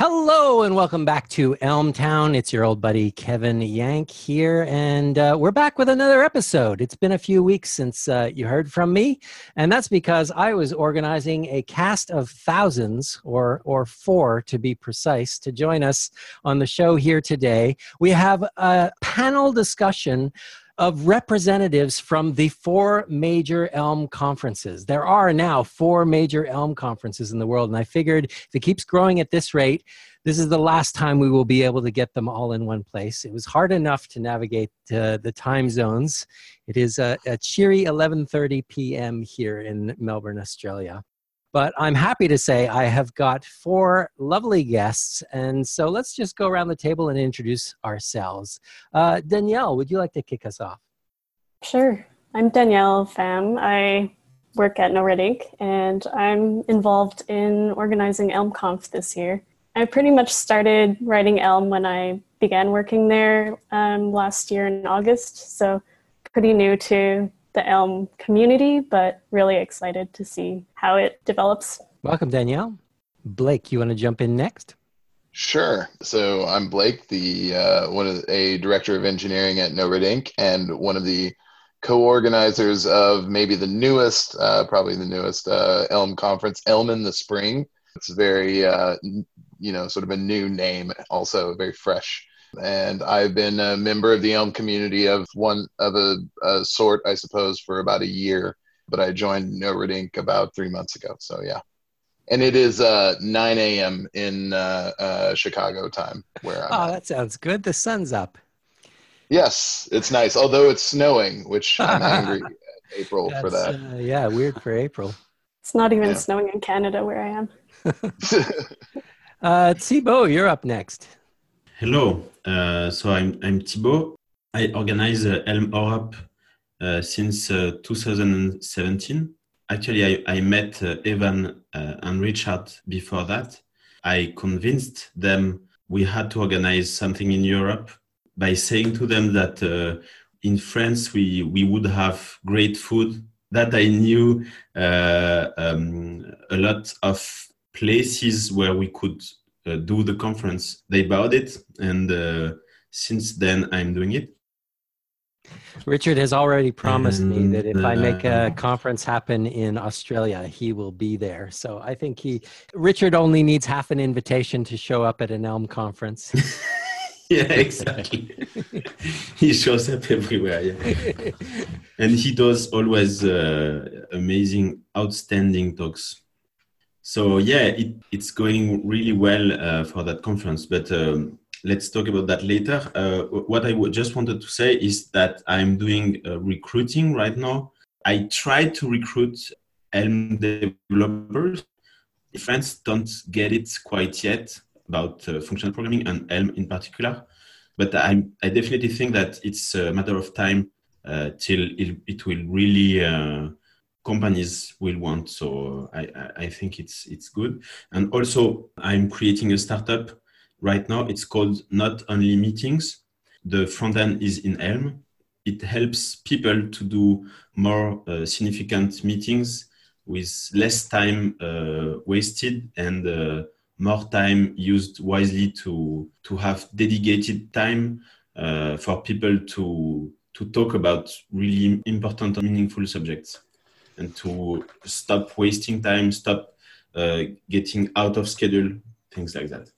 Hello and welcome back to Elmtown. It's your old buddy Kevin Yank here, and uh, we're back with another episode. It's been a few weeks since uh, you heard from me, and that's because I was organizing a cast of thousands, or or four to be precise, to join us on the show here today. We have a panel discussion of representatives from the four major Elm conferences. There are now four major Elm conferences in the world, and I figured if it keeps growing at this rate, this is the last time we will be able to get them all in one place. It was hard enough to navigate uh, the time zones. It is a, a cheery 11:30 p.m. here in Melbourne, Australia. But I'm happy to say I have got four lovely guests. And so let's just go around the table and introduce ourselves. Uh, Danielle, would you like to kick us off? Sure. I'm Danielle Pham. I work at No Red Ink and I'm involved in organizing ElmConf this year. I pretty much started writing Elm when I began working there um, last year in August. So pretty new to the Elm community, but really excited to see how it develops. Welcome, Danielle. Blake, you want to jump in next? Sure. So I'm Blake, the uh, one of a director of engineering at No Inc. And one of the co-organizers of maybe the newest, uh, probably the newest uh, Elm conference, Elm in the Spring. It's very, uh, you know, sort of a new name, also very fresh and I've been a member of the Elm community of one of a, a sort, I suppose, for about a year. But I joined No Red Ink about three months ago. So yeah, and it is uh, 9 a.m. in uh, uh, Chicago time where I'm. Oh, at. that sounds good. The sun's up. Yes, it's nice. Although it's snowing, which I'm angry at April for that. Uh, yeah, weird for April. It's not even yeah. snowing in Canada where I am. uh, Thibaut, you're up next. Hello, uh, so I'm, I'm Thibaut. I organize uh, Elm Europe uh, since uh, 2017. Actually, I, I met uh, Evan uh, and Richard before that. I convinced them we had to organize something in Europe by saying to them that in France we, we would have great food, that I knew um, a lot of places where we could uh, do the conference. They bought it, and uh, since then I'm doing it. Richard has already promised and, me that if I make a uh, conference happen in Australia, he will be there. So I think he, Richard only needs half an invitation to show up at an Elm conference. yeah, exactly. he shows up everywhere. Yeah. and he does always uh, amazing, outstanding talks so yeah, it, it's going really well uh, for that conference. But um, let's talk about that later. Uh, what I just wanted to say is that I'm doing uh, recruiting right now. I try to recruit Elm developers. Friends don't get it quite yet about uh, functional programming and Elm in particular. But I, I definitely think that it's a matter of time uh, till it, it will really uh, companies will want. So I, I think it's it's good. And also, I'm creating a startup right now. It's called Not Only Meetings. The front end is in Elm. It helps people to do more uh, significant meetings with less time uh, wasted and uh, more time used wisely to to have dedicated time uh, for people to to talk about really important and meaningful subjects and to stop wasting time, stop uh, getting out of schedule, things like that.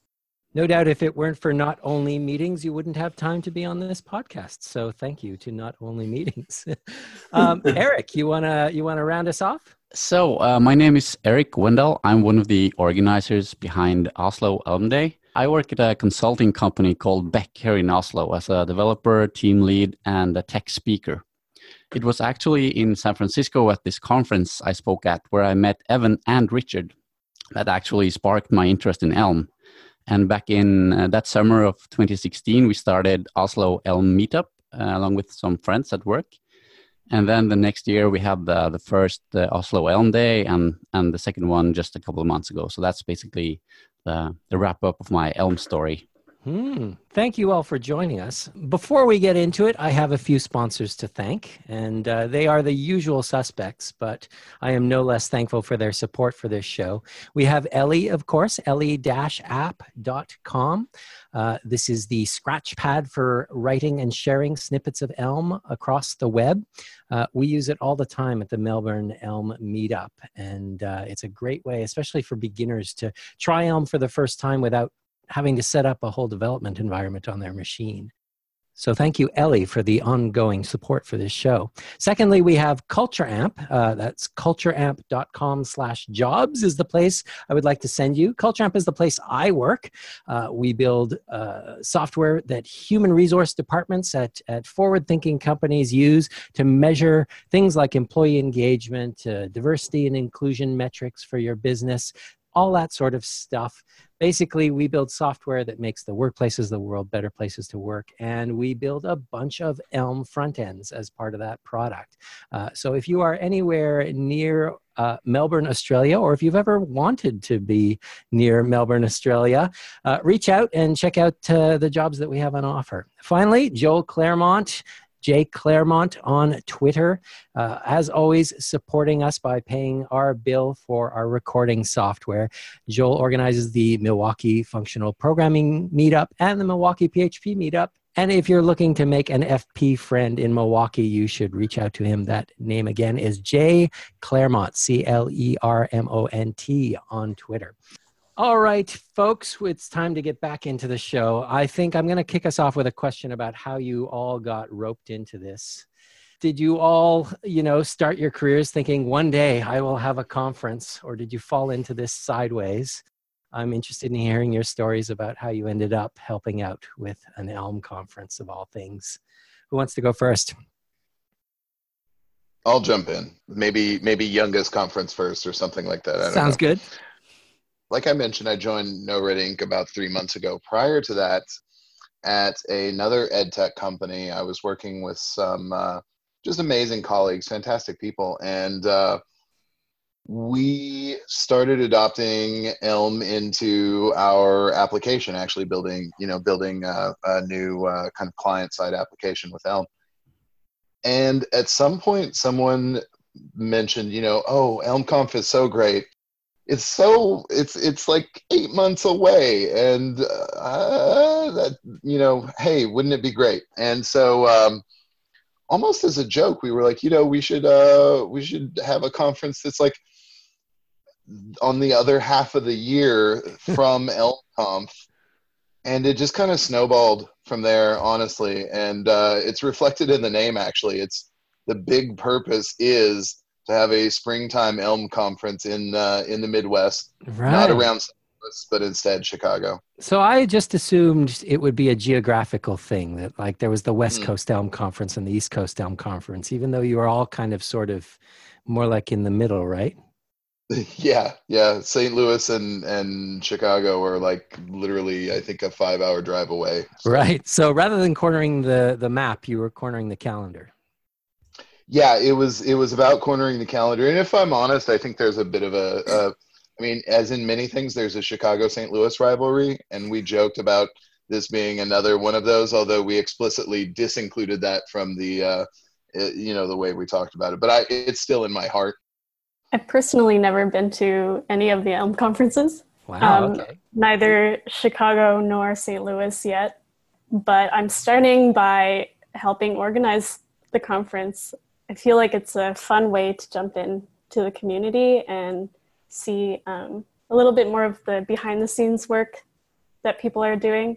No doubt, if it weren't for not only meetings, you wouldn't have time to be on this podcast. So, thank you to not only meetings. um, Eric, you wanna you wanna round us off? So, uh, my name is Erik Wendel. I'm one of the organizers behind Oslo Elm Day. I work at a consulting company called Bekk here in Oslo as a developer, team lead, and a tech speaker. It was actually in San Francisco at this conference I spoke at where I met Evan and Richard that actually sparked my interest in Elm. And back in uh, that summer of 2016, we started Oslo Elm Meetup uh, along with some friends at work. And then the next year, we had the, the first uh, Oslo Elm Day and, and the second one just a couple of months ago. So that's basically the, the wrap up of my Elm story. Hmm. Thank you all for joining us. Before we get into it, I have a few sponsors to thank, and uh, they are the usual suspects, but I am no less thankful for their support for this show. We have Ellie, of course, ellie-app.com. Uh, this is the scratch pad for writing and sharing snippets of Elm across the web. Uh, we use it all the time at the Melbourne Elm Meetup, and uh, it's a great way, especially for beginners, to try Elm for the first time without having to set up a whole development environment on their machine. So thank you, Ellie, for the ongoing support for this show. Secondly, we have Culture Amp. Uh, that's cultureamp.com slash jobs is the place I would like to send you. Culture Amp is the place I work. Uh, we build uh, software that human resource departments at, at forward-thinking companies use to measure things like employee engagement, uh, diversity and inclusion metrics for your business, all that sort of stuff basically we build software that makes the workplaces of the world better places to work and we build a bunch of elm front ends as part of that product uh, so if you are anywhere near uh, Melbourne, Australia, or if you've ever wanted to be near Melbourne, Australia, uh, reach out and check out uh, the jobs that we have on offer. Finally, Joel Clermont Jay Clermont on Twitter. Uh, as always, supporting us by paying our bill for our recording software. Joel organizes the Milwaukee Functional Programming Meetup and the Milwaukee PHP Meetup. And if you're looking to make an FP friend in Milwaukee, you should reach out to him. That name again is Jay Clermont, C L E R M O N T on Twitter. All right, folks, it's time to get back into the show. I think I'm going to kick us off with a question about how you all got roped into this. Did you all, you know, start your careers thinking one day I will have a conference, or did you fall into this sideways? I'm interested in hearing your stories about how you ended up helping out with an Elm conference of all things. Who wants to go first? I'll jump in. Maybe maybe youngest conference first or something like that. Sounds know. good like I mentioned, I joined No Red Ink about three months ago. Prior to that, at another ed tech company, I was working with some uh, just amazing colleagues, fantastic people, and uh, we started adopting Elm into our application. Actually, building you know building a, a new uh, kind of client side application with Elm. And at some point, someone mentioned, you know, oh, ElmConf is so great it's so it's it's like eight months away and uh, that you know hey wouldn't it be great? And so um, almost as a joke we were like you know we should uh, we should have a conference that's like on the other half of the year from elmconf and it just kind of snowballed from there honestly. And uh, it's reflected in the name actually. It's the big purpose is to have a springtime Elm conference in uh, in the Midwest, right. not around but instead Chicago. So I just assumed it would be a geographical thing that like there was the West mm. Coast Elm Conference and the East Coast Elm Conference, even though you are all kind of sort of more like in the middle, right? Yeah, yeah. St. Louis and and Chicago are like literally, I think, a five hour drive away. So. Right. So rather than cornering the the map, you were cornering the calendar yeah, it was it was about cornering the calendar. And if I'm honest, I think there's a bit of a, a I mean, as in many things, there's a Chicago St. Louis rivalry, and we joked about this being another one of those, although we explicitly disincluded that from the uh, you know the way we talked about it. But I, it's still in my heart. I've personally never been to any of the Elm conferences. Wow. Um, okay. Neither Chicago nor St. Louis yet, but I'm starting by helping organize the conference I feel like it's a fun way to jump in to the community and see um, a little bit more of the behind the scenes work that people are doing.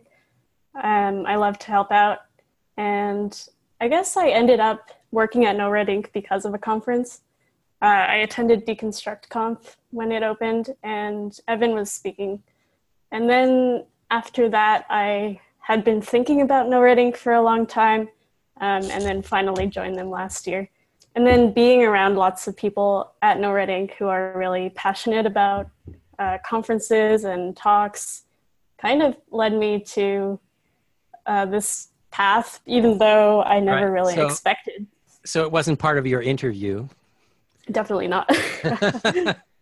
Um, I love to help out. And I guess I ended up working at No Red Ink because of a conference. Uh, I attended Deconstruct Conf when it opened, and Evan was speaking. And then after that, I had been thinking about No Red Ink for a long time, um, and then finally joined them last year and then being around lots of people at No Red Ink who are really passionate about uh, conferences and talks kind of led me to uh, this path, even though I never right. really so, expected. So it wasn't part of your interview. Definitely not.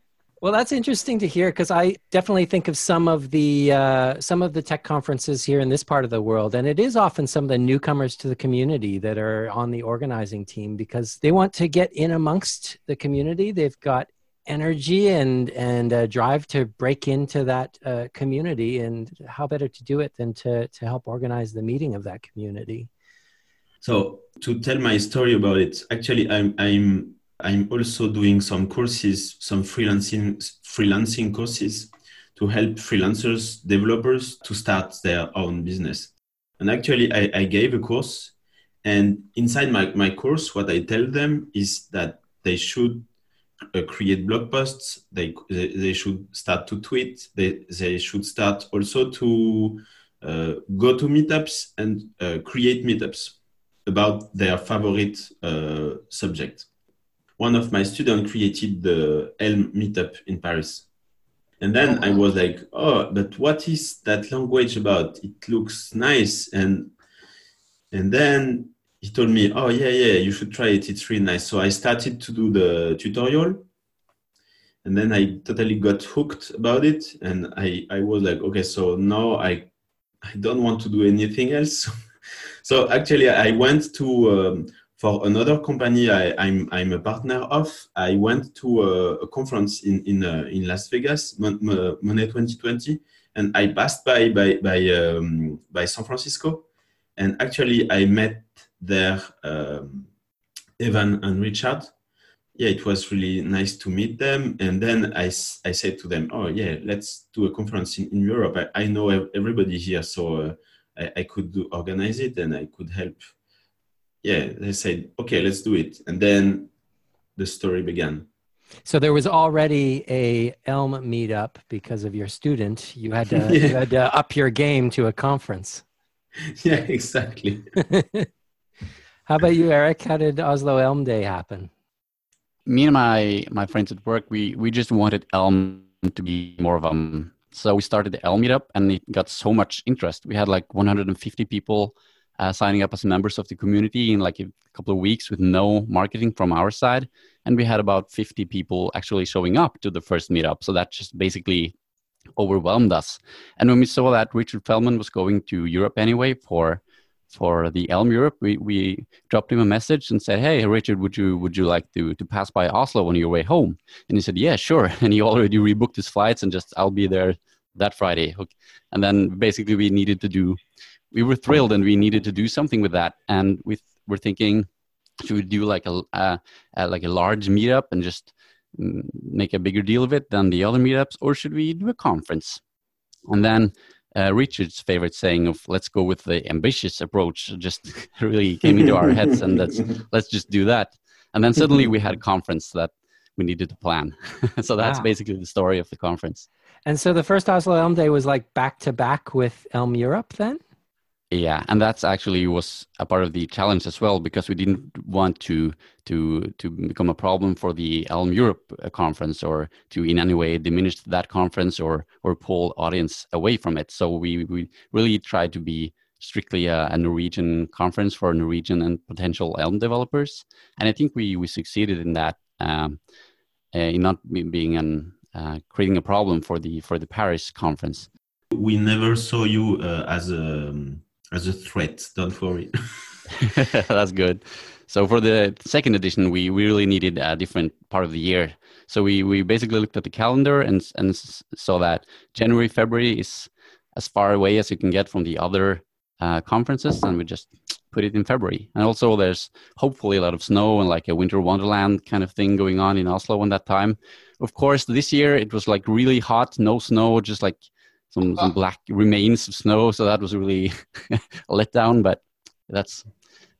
Well, that's interesting to hear because I definitely think of some of the uh, some of the tech conferences here in this part of the world, and it is often some of the newcomers to the community that are on the organizing team because they want to get in amongst the community. They've got energy and and uh, drive to break into that uh, community, and how better to do it than to to help organize the meeting of that community. So to tell my story about it, actually, I'm I'm I'm also doing some courses, some freelancing freelancing courses to help freelancers, developers to start their own business. And actually, I, I gave a course, and inside my, my course, what I tell them is that they should uh, create blog posts, they, they, they should start to tweet, they, they should start also to uh, go to meetups and uh, create meetups about their favorite uh, subject one of my students created the Elm meetup in Paris. And then I was like, oh, but what is that language about? It looks nice. And and then he told me, oh yeah, yeah, you should try it. It's really nice. So I started to do the tutorial. And then I totally got hooked about it. And I, I was like, okay, so now I I don't want to do anything else. so actually I went to um, for another company I, am I'm, I'm a partner of, I went to a, a conference in in, uh, in Las Vegas, Money 2020, and I passed by by by um, by San Francisco, and actually I met there um, Evan and Richard. Yeah, it was really nice to meet them. And then I, I said to them, "Oh yeah, let's do a conference in, in Europe. I, I know everybody here, so uh, I, I could do, organize it and I could help." Yeah, they said, okay, let's do it. And then the story began. So there was already a Elm meetup because of your student. You had to, yeah. you had to up your game to a conference. Yeah, exactly. How about you, Eric? How did Oslo Elm Day happen? Me and my my friends at work, we we just wanted Elm to be more of a. So we started the Elm meetup, and it got so much interest. We had like 150 people uh, signing up as members of the community in like a couple of weeks with no marketing from our side. And we had about 50 people actually showing up to the first meetup. So that just basically overwhelmed us. And when we saw that Richard Feldman was going to Europe anyway for for the Elm Europe, we, we dropped him a message and said, "Hey, Richard, would you would you like to to pass by Oslo on your way home?" And he said, "Yeah, sure." And he already rebooked his flights and just I'll be there that Friday. And then basically we needed to do we were thrilled and we needed to do something with that. And we were thinking, should we do like a, like a large meetup and just mm, make a bigger deal of it than the other meetups, or should we do a conference? And then uh, Richard's favorite saying of "Let's go with the ambitious approach" just really came into our heads, and let's let's just do that. And then suddenly we had a conference that we needed to plan. so that's wow. basically the story of the conference. And so the first Oslo Elm Day was like back to back with Elm Europe, then. Yeah, and that's actually was a part of the challenge as well because we didn't want to to to become a problem for the Elm Europe uh, conference or to in any way diminish that conference or or pull audience away from it. So we we really tried to be strictly a, a Norwegian conference for Norwegian and potential Elm developers, and I think we we succeeded in that um, uh, in not being an uh, creating a problem for the for the Paris conference. We never saw you uh, as a um, as a threat. Don't worry. That's good. So for the second edition, we, we really needed a different part of the year. So we, we basically looked at the calendar and and saw that January February is as far away as you can get from the other uh, conferences, and we just put it in February. And also, there's hopefully a lot of snow and like a winter wonderland kind of thing going on in Oslo in that time. Of course, this year it was like really hot, no snow, just like some some black remains of snow. So that was really a letdown, but that's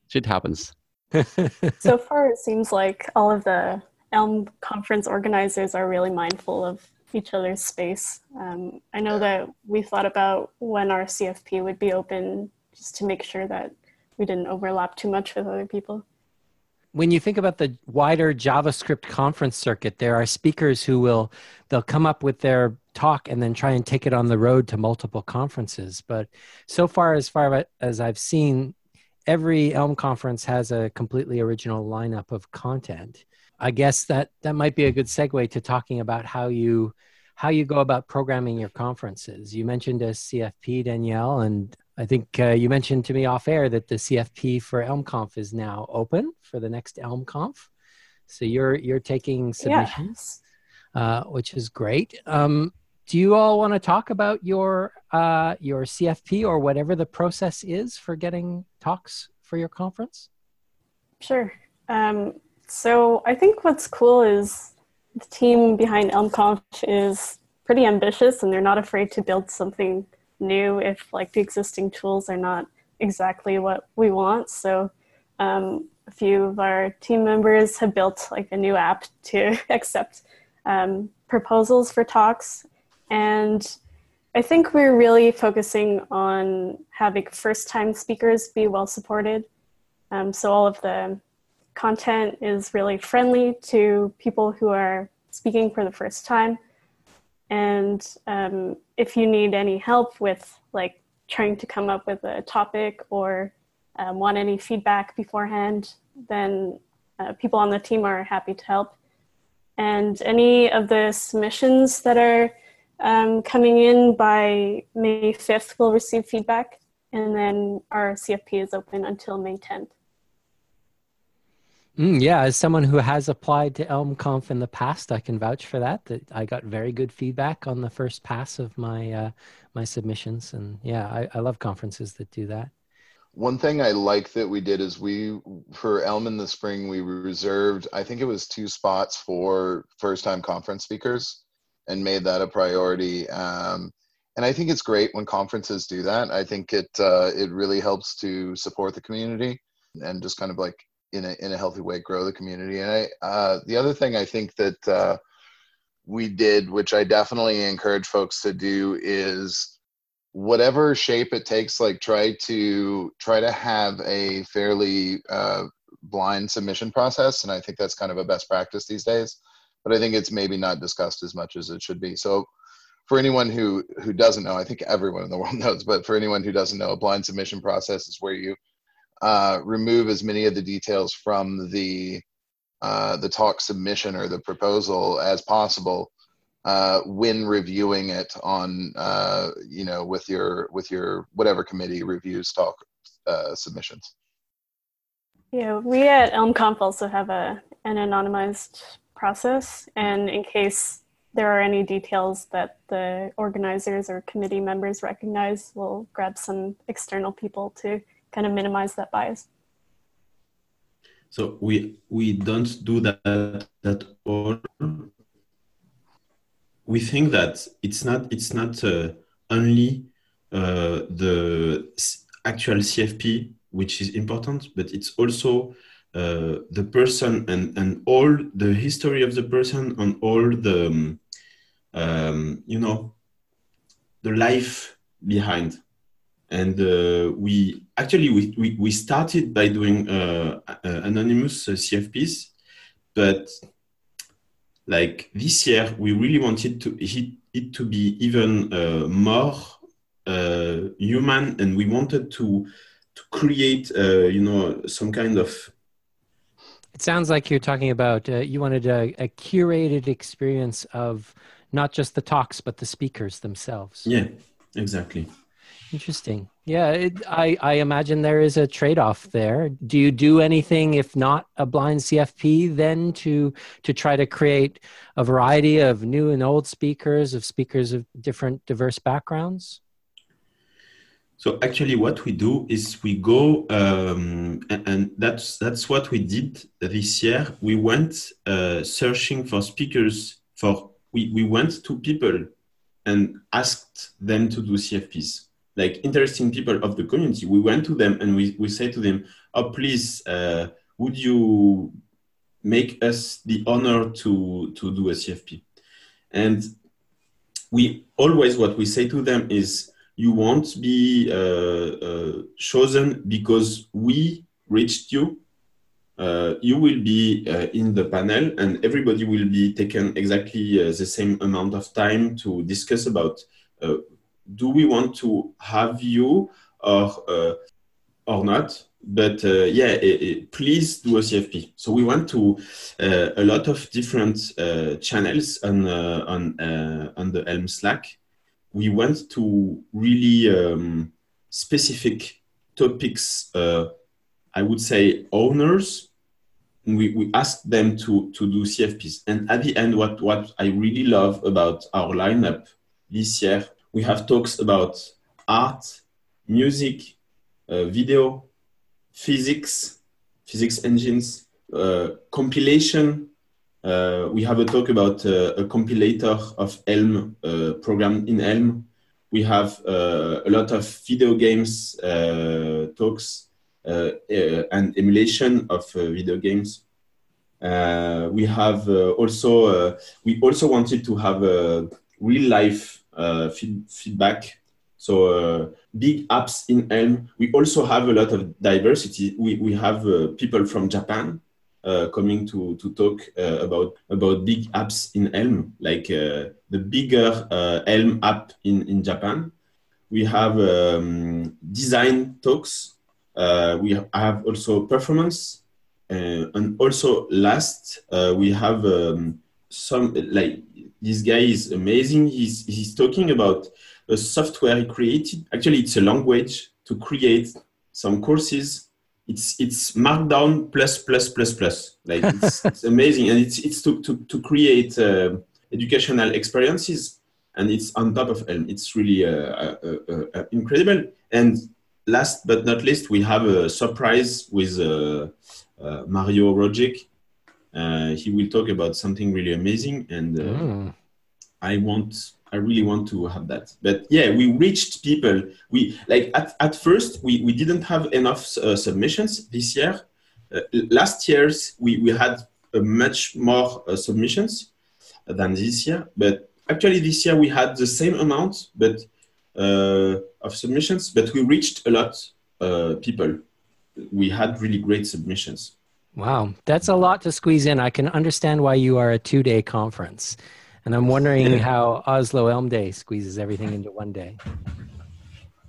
shit happens. so far, it seems like all of the Elm conference organizers are really mindful of each other's space. Um, I know that we thought about when our CFP would be open just to make sure that we didn't overlap too much with other people when you think about the wider javascript conference circuit there are speakers who will they'll come up with their talk and then try and take it on the road to multiple conferences but so far as far as i've seen every elm conference has a completely original lineup of content I guess that that might be a good segue to talking about how you how you go about programming your conferences. You mentioned a CFP, Danielle, and I think uh, you mentioned to me off air that the CFP for ElmConf is now open for the next ElmConf. So you're you're taking submissions, yeah. uh, which is great. Um, do you all want to talk about your uh, your CFP or whatever the process is for getting talks for your conference? Sure. Um, so I think what's cool is the team behind ElmConf is pretty ambitious and they're not afraid to build something new if like the existing tools are not exactly what we want. So um, a few of our team members have built like a new app to accept um, proposals for talks and I think we're really focusing on having first time speakers be well supported. Um, so all of the content is really friendly to people who are speaking for the first time. And um, if you need any help with like trying to come up with a topic or um, want any feedback beforehand, then uh, people on the team are happy to help. And any of the submissions that are um, coming in by May 5th, we'll receive feedback, and then our CFP is open until May 10th. Mm, yeah, as someone who has applied to ElmConf in the past, I can vouch for that. That I got very good feedback on the first pass of my uh, my submissions, and yeah, I, I love conferences that do that. One thing I like that we did is we for Elm in the spring we reserved I think it was two spots for first time conference speakers and made that a priority. Um, and I think it's great when conferences do that. I think it uh, it really helps to support the community and just kind of like in a in a healthy way grow the community. And I uh, the other thing I think that uh, we did, which I definitely encourage folks to do, is whatever shape it takes. Like try to try to have a fairly uh, blind submission process, and I think that's kind of a best practice these days but I think it's maybe not discussed as much as it should be. So for anyone who who doesn't know, I think everyone in the world knows, but for anyone who doesn't know, a blind submission process is where you uh, remove as many of the details from the uh, the talk submission or the proposal as possible uh, when reviewing it on uh, you know with your with your whatever committee reviews talk uh, submissions. Yeah, we at ElmConf also have a an anonymized process. And in case there are any details that the organizers or committee members recognize, we'll grab some external people to kind of minimize that bias. So we we don't do that at all. We think that it's not it's not uh, only uh, the actual CFP which is important, but it's also uh, the person and, and all the history of the person and all the um, um, you know the life behind and uh, we actually we, we, we, started by doing uh, uh anonymous uh, cfps but like this year we really wanted to it, it to be even more human and we wanted to to create you know some kind of it sounds like you're talking about uh, you wanted a, a, curated experience of not just the talks but the speakers themselves. Yeah, exactly. Interesting. Yeah, it, I I imagine there is a trade off there. Do you do anything if not a blind CFP then to to try to create a variety of new and old speakers of speakers of different diverse backgrounds? So actually, what we do is we go, um, and, and, that's that's what we did this year. We went uh, searching for speakers. For we we went to people and asked them to do CFPs, like interesting people of the community. We went to them and we we say to them, "Oh, please, uh, would you make us the honor to to do a CFP?" And we always what we say to them is you won't be uh, uh, chosen because we reached you. Uh, you will be in the panel, and everybody will be taken exactly the same amount of time to discuss about do we want to have you or or not but uh, yeah, it, it, please do a CFP. So we went to uh, a lot of different uh, channels on uh, on uh, on the Elm Slack. We went to really um, specific topics. Uh, I would say owners. We, we asked them to to do CFPs, and at the end, what what I really love about our lineup this year, we have talks about art, music, video physics, physics engines, uh, compilation. Uh, we have a talk about uh, a compilator of Elm uh, program in Elm. We have uh, a lot of video games uh, talks and emulation of video games. we have also we also wanted to have a real life feed feedback so uh, big apps in Elm. We also have a lot of diversity. We, we have uh, people from Japan uh, coming to, to talk uh, about, about big apps in Elm, like uh, the bigger uh, Elm app in, in Japan. We have um, design talks. we have also performance. and also last, we have um, some, like this guy is amazing. He's, he's talking about a software he created. Actually, it's a language to create some courses. It's it's Markdown plus plus plus plus. Like it's, it's amazing, and it's it's to to to create uh, educational experiences, and it's on top of Elm. It's really uh, uh, uh incredible. And last but not least, we have a surprise with uh, uh, Mario Rogic. He will talk about something really amazing, and mm. I want I really want to have that. But yeah, we reached people. We like at, at first we, we didn't have enough uh, submissions this year. Uh, last year's we, we had uh, much more uh, submissions than this year. But actually this year we had the same amount but uh, of submissions, but we reached a lot uh, people. We had really great submissions. Wow, that's a lot to squeeze in. I can understand why you are a two-day conference. And I'm wondering how Oslo Elm Day squeezes everything into one day.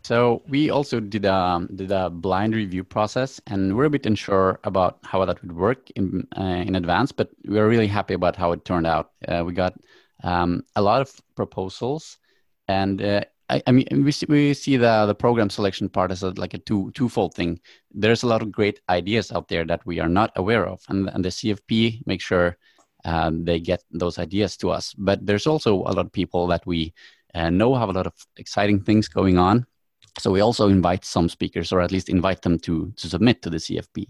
So we also did a um, did a blind review process, and we're a bit unsure about how that would work in uh, in advance. But we are really happy about how it turned out. Uh, we got um, a lot of proposals, and uh, I, I, mean we see, we see the the program selection part as a, like a two twofold thing. There's a lot of great ideas out there that we are not aware of, and and the CFP makes sure um, they get those ideas to us. But there's also a lot of people that we uh, know have a lot of exciting things going on. So we also invite some speakers, or at least invite them to to submit to the CFP.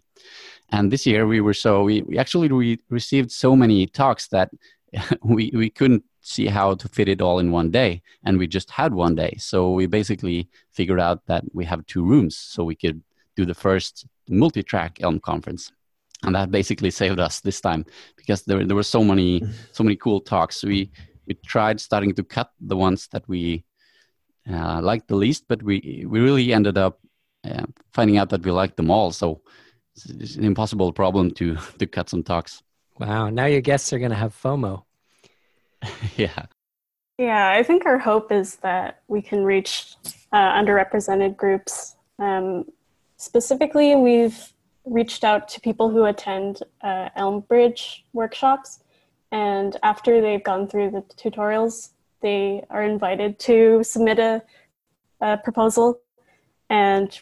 And this year we were so we, we actually re- received so many talks that we we couldn't see how to fit it all in one day and we just had one day. So we basically figured out that we have two rooms so we could do the first multi-track elm conference. And that basically saved us this time because there, there were so many mm-hmm. so many cool talks. We we tried starting to cut the ones that we uh, liked the least but we we really ended up uh, finding out that we liked them all. So it's, it's an impossible problem to to cut some talks. Wow. Now your guests are going to have fomo yeah yeah i think our hope is that we can reach uh, underrepresented groups um, specifically we've reached out to people who attend uh, Elmbridge workshops. And after they've gone through the tutorials, they are invited to submit a, a proposal. And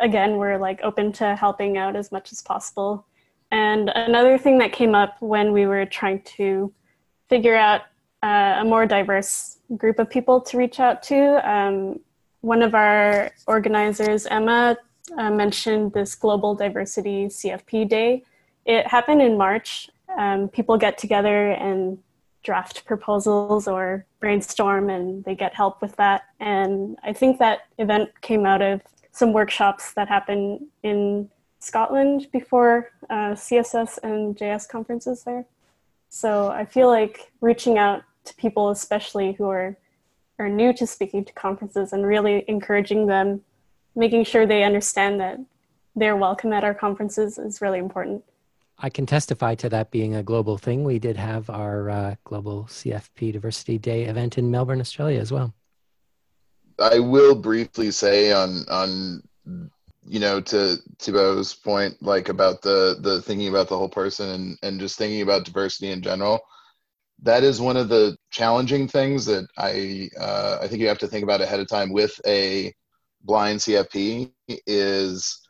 again, we're like open to helping out as much as possible. And another thing that came up when we were trying to figure out uh, a more diverse group of people to reach out to, um, one of our organizers, Emma, uh, mentioned this Global Diversity CFP Day. It happened in March. Um, people get together and draft proposals or brainstorm, and they get help with that. And I think that event came out of some workshops that happened in Scotland before uh, CSS and JS conferences there. So I feel like reaching out to people, especially who are are new to speaking to conferences, and really encouraging them making sure they understand that they're welcome at our conferences is really important. I can testify to that being a global thing. We did have our uh, global CFP Diversity Day event in Melbourne, Australia as well. I will briefly say on on you know, to Thibaut's point, like about the the thinking about the whole person and and just thinking about diversity in general. That is one of the challenging things that I uh, I think you have to think about ahead of time with a blind CFP is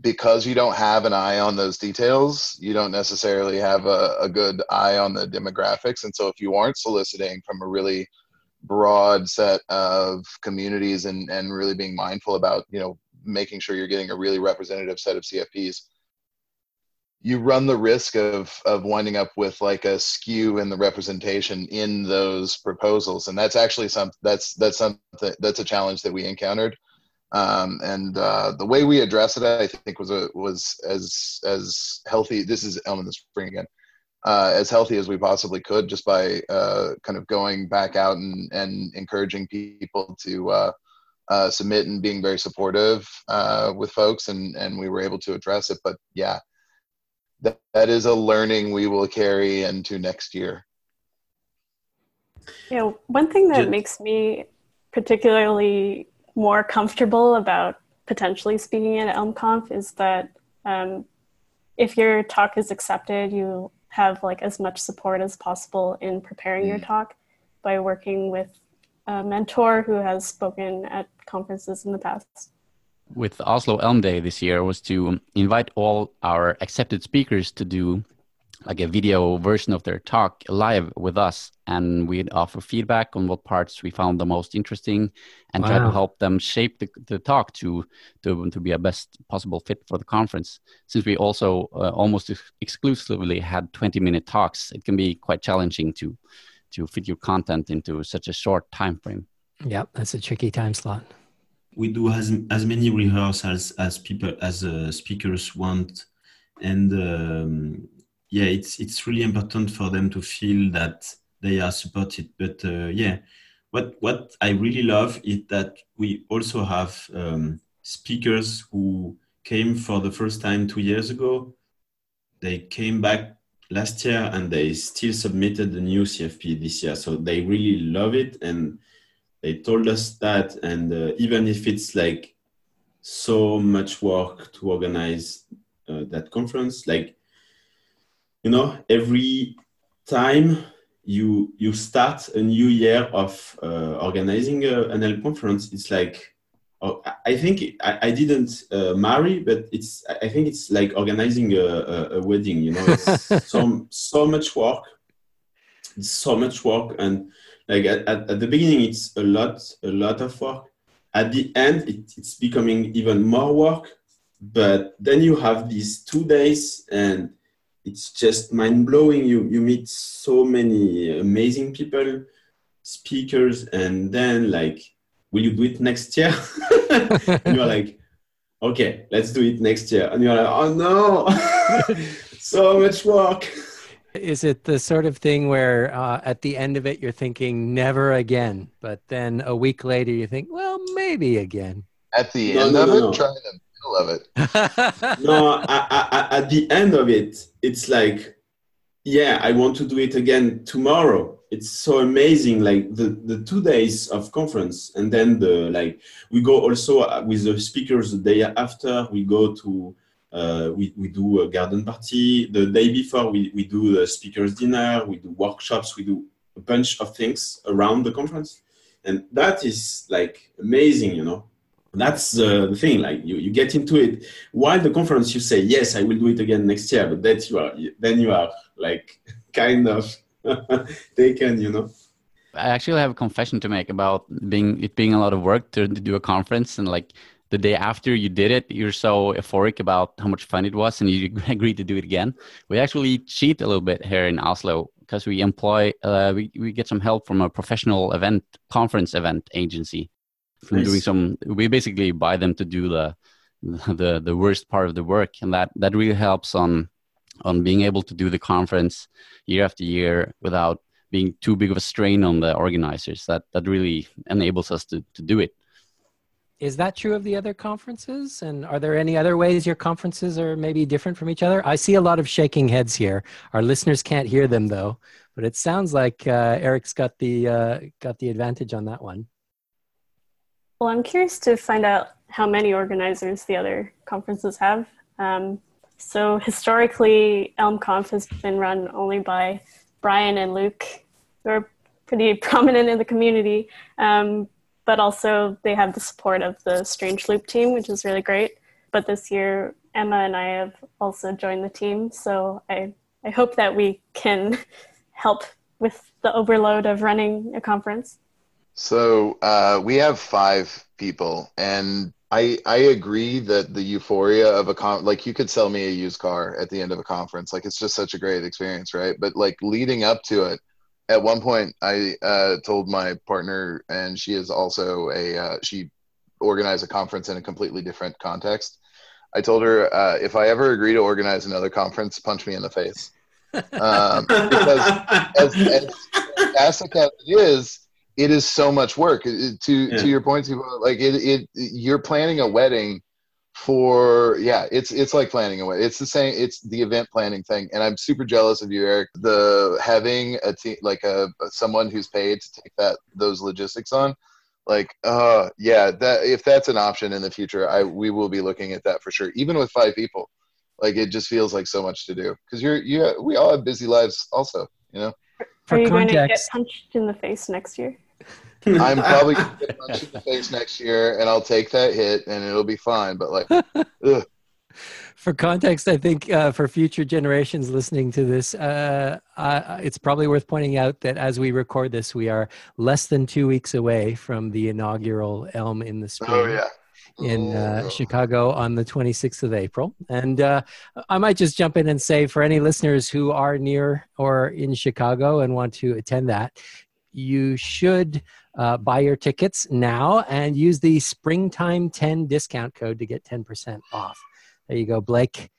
because you don't have an eye on those details, you don't necessarily have a, a good eye on the demographics. And so if you aren't soliciting from a really broad set of communities and, and really being mindful about, you know, making sure you're getting a really representative set of CFPs, you run the risk of of winding up with like a skew in the representation in those proposals and that's actually some that's that's something that's a challenge that we encountered um, and uh, the way we address it, I think, was a, was as as healthy. This is Elm in the Spring again, uh, as healthy as we possibly could, just by uh, kind of going back out and and encouraging people to uh, submit and being very supportive uh, with folks, and and we were able to address it. But yeah, that that is a learning we will carry into next year. Yeah, one thing that makes me particularly more comfortable about potentially speaking at ElmConf is that um, if your talk is accepted, you have like as much support as possible in preparing mm. your talk by working with a mentor who has spoken at conferences in the past. With Oslo Elm Day this year was to invite all our accepted speakers to do like a video version of their talk live with us and we'd offer feedback on what parts we found the most interesting and wow. try to help them shape the, the talk to, to to be a best possible fit for the conference since we also uh, almost ex- exclusively had 20 minute talks it can be quite challenging to to fit your content into such a short time frame yeah that's a tricky time slot we do as, as many rehearsals as people as uh, speakers want and um, yeah, it's it's really important for them to feel that they are supported. But uh, yeah, what what I really love is that we also have um, speakers who came for the first time two years ago. They came back last year and they still submitted the new CFP this year. So they really love it and they told us that. And uh, even if it's like so much work to organize uh, that conference, like you know every time you you start a new year of uh, organizing a, an Elm conference it's like oh, I think I, I didn't uh, marry, but it's I think it's like organizing a, a, a wedding. You know, it's so so much work. It's so much work, and like at, at, at, the beginning, it's a lot a lot of work. At the end, it, it's becoming even more work. But then you have these two days, and it's just mind blowing. You you meet so many amazing people, speakers, and then like, will you do it next year? and you're like, okay, let's do it next year. And you're like, oh no, so much work. Is it the sort of thing where uh, at the end of it you're thinking never again, but then a week later you think, well, maybe again? At the no, end no, of no, it, no. try to middle of it. no, I, I, at the end of it, it's like, yeah, I want to do it again tomorrow. It's so amazing, like the, the two days of conference, and then the like we go also uh, with the speakers the day after. We go to uh, we, we do a garden party the day before. We, we do the speakers dinner. We do workshops. We do a bunch of things around the conference, and that is like amazing, you know that's uh, the thing like you, you get into it while the conference you say yes i will do it again next year but that you are then you are like kind of taken you know. I actually have a confession to make about being it being a lot of work to, to do a conference and like the day after you did it you're so euphoric about how much fun it was and you agreed to do it again. We actually cheat a little bit here in oslo because we employ uh, we, we get some help from a professional event conference event agency. From nice. doing some we basically buy them to do the the the worst part of the work and that that really helps on on being able to do the conference year after year without being too big of a strain on the organizers. That that really enables us to to do it. Is that true of the other conferences? And are there any other ways your conferences are maybe different from each other? I see a lot of shaking heads here. Our listeners can't hear them though. But it sounds like uh, eric's got the uh, got the advantage on that one. Well, I'm curious to find out how many organizers the other conferences have. Um, so historically, ElmConf has been run only by Brian and Luke, who are pretty prominent in the community. Um, but also they have the support of the Strange Loop team, which is really great. But this year, Emma and I have also joined the team, so I I hope that we can help with the overload of running a conference. So uh, we have five people, and I I agree that the euphoria of a con like you could sell me a used car at the end of a conference, like it's just such a great experience, right? But like leading up to it, at one point I uh, told my partner, and she is also a uh, she organized a conference in a completely different context. I told her uh, if I ever agree to organize another conference, punch me in the face. Um, because as, as as it is, it is so much work. It, to yeah. to your point, like it, it, you're planning a wedding for yeah, it's it's like planning a wedding. It's the same. It's the event planning thing, and I'm super jealous of you, Erik. The having a team like a someone who's paid to take that those logistics on like uh yeah that if that's an option in the future i we will be looking at that for sure even with five people like it just feels like so much to do because you're you we all have busy lives also you know for are you context, going to get punched in the face next year i'm probably going to get punched in the face next year and i'll take that hit and it'll be fine but like ugh for context, I think uh, for future generations listening to this, uh, uh, it's probably worth pointing out that as we record this, we are less than two weeks away from the inaugural Elm in the oh, Spring. Oh yeah. In uh, oh. Chicago on the 26th of April. And uh, I might just jump in and say for any listeners who are near or in Chicago and want to attend that, you should uh, buy your tickets now and use the springtime 10 discount code to get 10% off. There you go, Blake.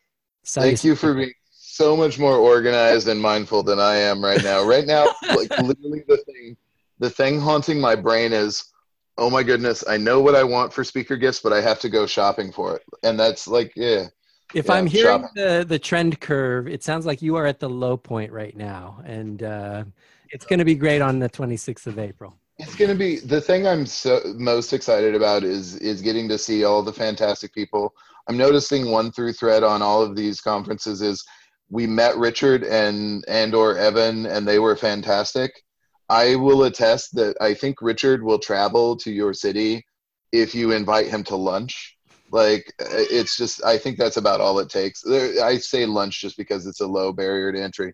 Thank you for being so much more organized and mindful than I am right now. Right now, like literally the thing, the thing haunting my brain is, oh my goodness, I know what I want for speaker gifts, but I have to go shopping for it, and that's like, yeah. If yeah, I'm hearing the the trend curve, it sounds like you are at the low point right now, and uh, it's going to be great on the 26th of April. It's going to be the thing I'm so most excited about is is getting to see all the fantastic people I'm noticing one through thread on all of these conferences is we met Richard and and or Evan and they were fantastic. I will attest that I think Richard will travel to your city if you invite him to lunch. Like it's just I think that's about all it takes. I say lunch just because it's a low barrier to entry.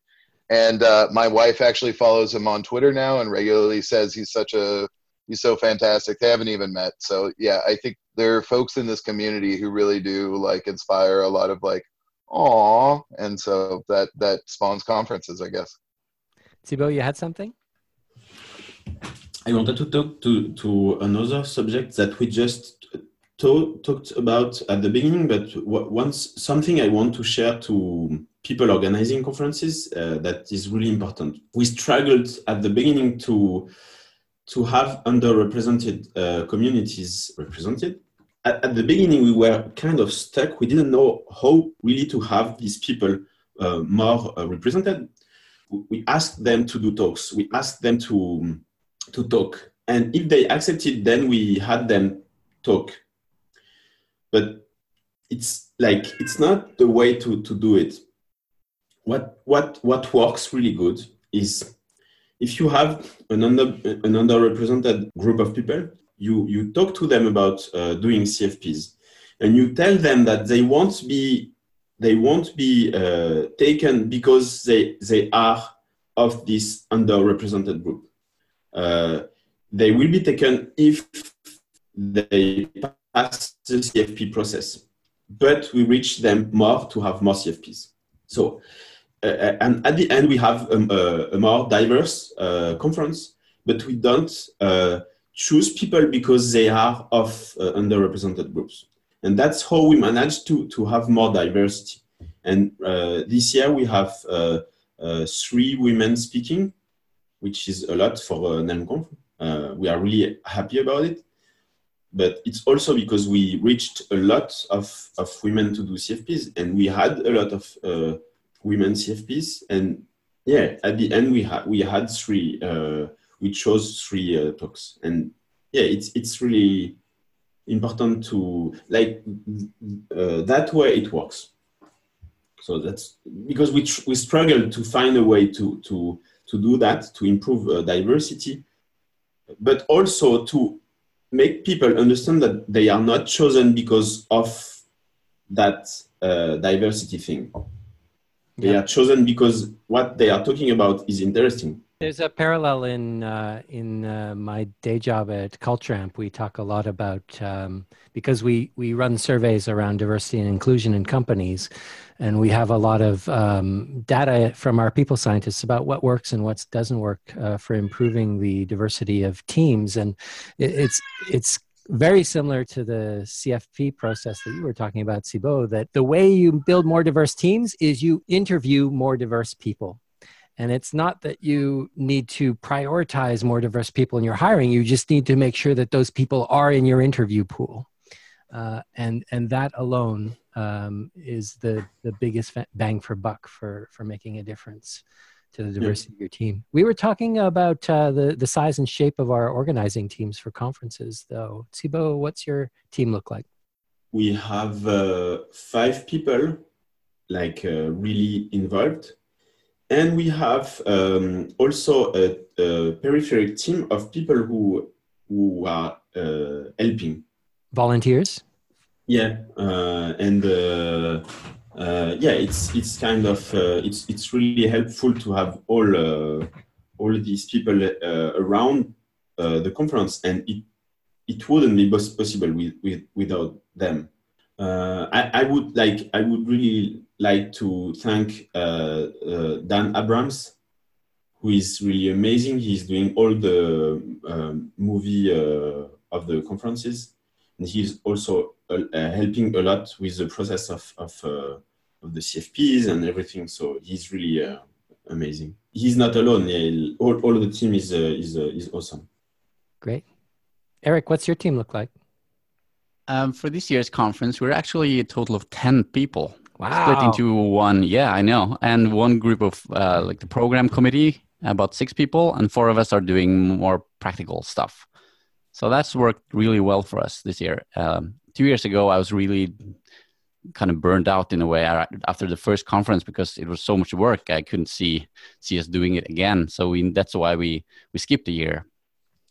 And uh, my wife actually follows him on Twitter now and regularly says he's such a he's so fantastic. They haven't even met. So yeah, I think there are folks in this community who really do like inspire a lot of like aw and so that that spawns conferences i guess Thibaut, you had something i wanted to talk to to another subject that we just talked about at the beginning but once something i want to share to people organizing conferences uh, that is really important. We struggled at the beginning to to have underrepresented uh, communities represented. At, at, the beginning we were kind of stuck. We didn't know how really to have these people uh, more uh, represented. We asked them to do talks. We asked them to to talk. And if they accepted then we had them talk but it's like it's not the way to to do it what what what works really good is if you have an under an underrepresented group of people you you talk to them about uh, doing CFPs, and you tell them that they won't be they won't be uh, taken because they they are of this underrepresented group. Uh, they will be taken if they pass the CFP process, but we reach them more to have more CFPs. So, uh, uh, and at the end we have um, a, a, more diverse uh, conference, but we don't choose people because they are of uh, underrepresented groups. And that's how we manage to, to have more diversity. And uh, this year we have uh, uh three women speaking, which is a lot for. Uh, we are really happy about it. But it's also because we reached a lot of, of women to do CFPs and we had a lot of uh, women CFPs. And yeah, at the end we, had we had three we chose three uh, talks, and yeah, it's it's really important to like uh, that way it works. So that's because we tr- we struggle to find a way to to to do that to improve uh, diversity, but also to make people understand that they are not chosen because of that uh, diversity thing. They Yeah. are chosen because what they are talking about is interesting. There's a parallel in uh, in uh, my day job at Culture Amp. We talk a lot about um, because we we run surveys around diversity and inclusion in companies, and we have a lot of um, data from our people scientists about what works and what doesn't work uh, for improving the diversity of teams. And it, it's it's very similar to the CFP process that you were talking about, Thibaut. That the way you build more diverse teams is you interview more diverse people. And it's not that you need to prioritize more diverse people in your hiring. You just need to make sure that those people are in your interview pool. Uh, and and that alone um, is the the biggest bang for buck for for making a difference to the diversity of your team. We were talking about uh, the the size and shape of our organizing teams for conferences, though. Thibaut, what's your team look like? We have uh, five people like uh, really involved, and we have um, also a, a peripheral team of people who who are uh, helping. Volunteers. Yeah, uh, and uh, uh, yeah, it's it's kind of uh, it's it's really helpful to have all uh, all these people uh, around uh, the conference, and it it wouldn't be possible with, with without them. Uh, I, I would like I would really like to thank uh, uh, Dan Abrams, who is really amazing. He's doing all the um, movie uh, of the conferences, and he's also uh, uh, helping a lot with the process of of, uh, of the CFPs and everything. So he's really uh, amazing. He's not alone. Yeah, all, all of the team is uh, is uh, is awesome. Great. Erik, what's your team look like? Um, for this year's conference, we're actually a total of 10 people. Split into one, yeah, I know. And one group of uh, like the program committee, about six people, and four of us are doing more practical stuff. So that's worked really well for us this year. Um, two years ago, I was really kind of burned out in a way after the first conference because it was so much work. I couldn't see see us doing it again. So we, that's why we we skipped a year.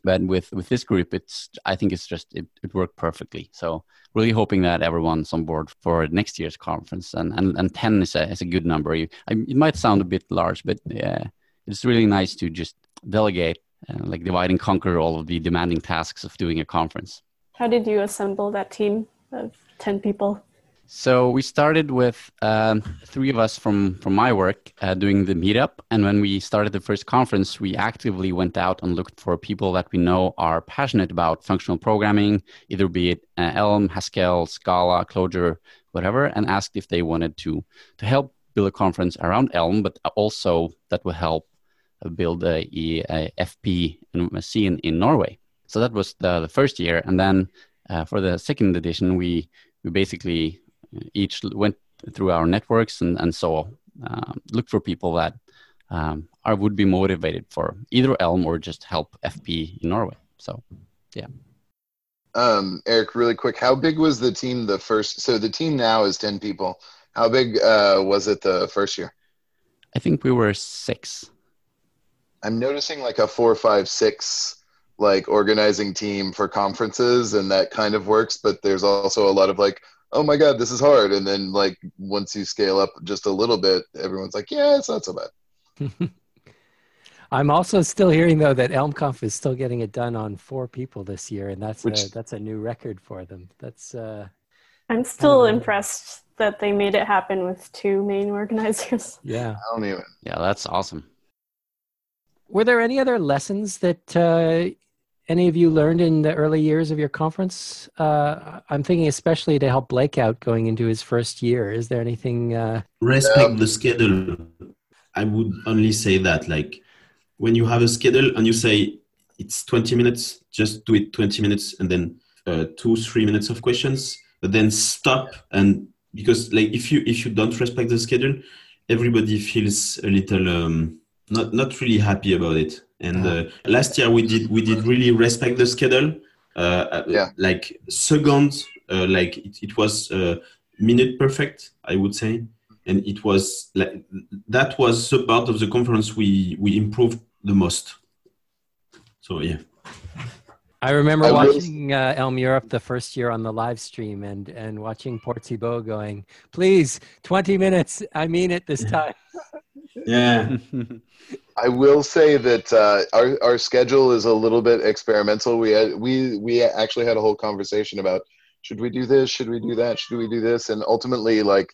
But with with this group, it's I think it's just it, it worked perfectly. So really hoping that everyone's on board for next year's conference. And and, and ten is a is a good number. You, I, it might sound a bit large, but yeah, it's really nice to just delegate, uh, like divide and conquer all of the demanding tasks of doing a conference. How did you assemble that team of 10 people? So we started with um, three of us from from my work uh, doing the meetup, and when we started the first conference, we actively went out and looked for people that we know are passionate about functional programming, either be it uh, Elm, Haskell, Scala, Clojure, whatever, and asked if they wanted to to help build a conference around Elm, but also that would help uh, build a, a FP scene in Norway. So that was the, the first year, and then uh, for the second edition, we we basically each went through our networks and, and so um, looked for people that um, are would be motivated for either Elm or just help FP in Norway. So yeah. Um, Erik, really quick, how big was the team the first? So the team now is ten people. How big uh, was it the first year? I think we were six. I'm noticing like a four, five, six like organizing team for conferences, and that kind of works. But there's also a lot of like, oh my god, this is hard, and then like once you scale up just a little bit, everyone's like, yeah, it's not so bad. I'm also still hearing though that ElmConf is still getting it done on four people this year, and that's a, that's a new record for them. That's uh, I'm still impressed that they made it happen with two main organizers. yeah. I don't even. Yeah, that's awesome. Were there any other lessons that uh, any of you learned in the early years of your conference? Uh, I'm thinking especially to help Blake out going into his first year. Is there anything? Uh, respect the schedule i would only say that like when you have a schedule and you say it's 20 minutes just do it 20 minutes and then uh, two three minutes of questions but then stop and because like if you if you don't respect the schedule everybody feels a little um, not not really happy about it and uh, last year we did we did really respect the schedule uh, Yeah. like second, uh, like it, it was uh, minute perfect, I would say, and it was like that was the part of the conference we we improved the most. So yeah. I remember I will- watching uh, Elm Europe the first year on the live stream and and watching Port Thibaut going, please, 20 minutes. I mean it this time. Yeah. I will say that uh, our our schedule is a little bit experimental. We had we we actually had a whole conversation about should we do this, should we do that, should we do this, and ultimately like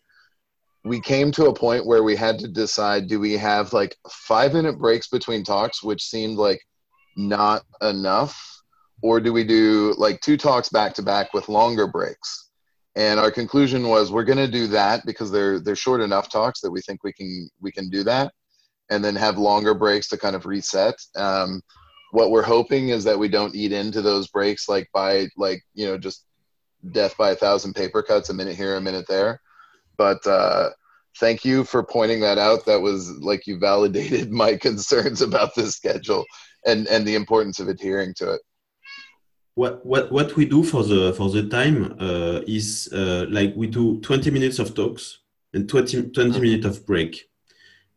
we came to a point where we had to decide: do we have like five minute breaks between talks, which seemed like not enough, or do we do like two talks back to back with longer breaks? And our conclusion was we're going to do that because they're they're short enough talks that we think we can we can do that and then have longer breaks to kind of reset. Um, what we're hoping is that we don't eat into those breaks like by like you know just death by a thousand paper cuts, a minute here, a minute there. But uh, thank you for pointing that out. That was like you validated my concerns about this schedule and and the importance of adhering to it. What what what we do for the for the time uh, is uh, like we do 20 minutes of talks and 20, 20 minutes of break.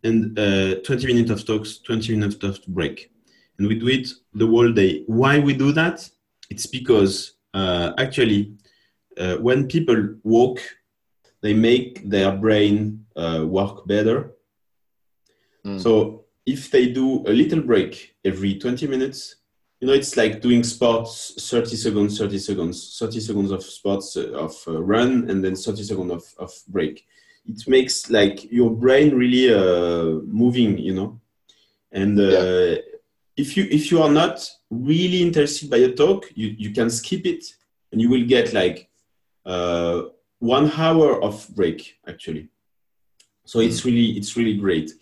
And uh, 20 minutes of talks 20 minutes of break. And we do it the whole day. Why we do that? It's because uh, actually uh, when people walk they make their brain uh, work better. Mm. so if they do a little break every 20 minutes you know it's like doing sports 30 seconds 30 seconds 30 seconds of sports uh, of uh, run and then 30 seconds of, of break. It makes like your brain really uh, moving you know? And uh, if you if you are not really interested by a talk you, you can skip it and you will get like uh, one hour of break actually. So it's really it's really great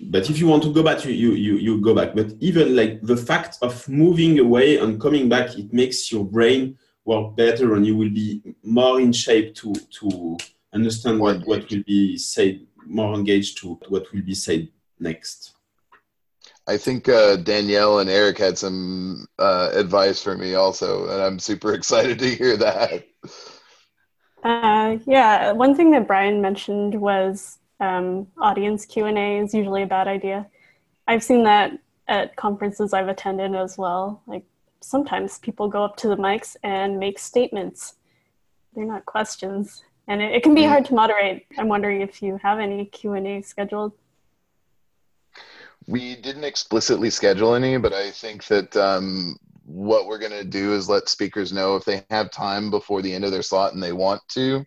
but if you want to go back you, you you you go back. But even like the fact of moving away and coming back it makes your brain work better and you will be more in shape to to understand what, what will be said more engaged to what will be said next. I think uh, Danielle and Erik had some uh, advice for me also, and I'm super excited to hear that. Uh, yeah, one thing that Brian mentioned was um, audience Q and A is usually a bad idea. I've seen that at conferences I've attended as well. Like sometimes people go up to the mics and make statements. They're not questions, and it, it can be Mm. hard to moderate. I'm wondering if you have any Q and A scheduled. We didn't explicitly schedule any, but I think that um, what we're going to do is let speakers know if they have time before the end of their slot and they want to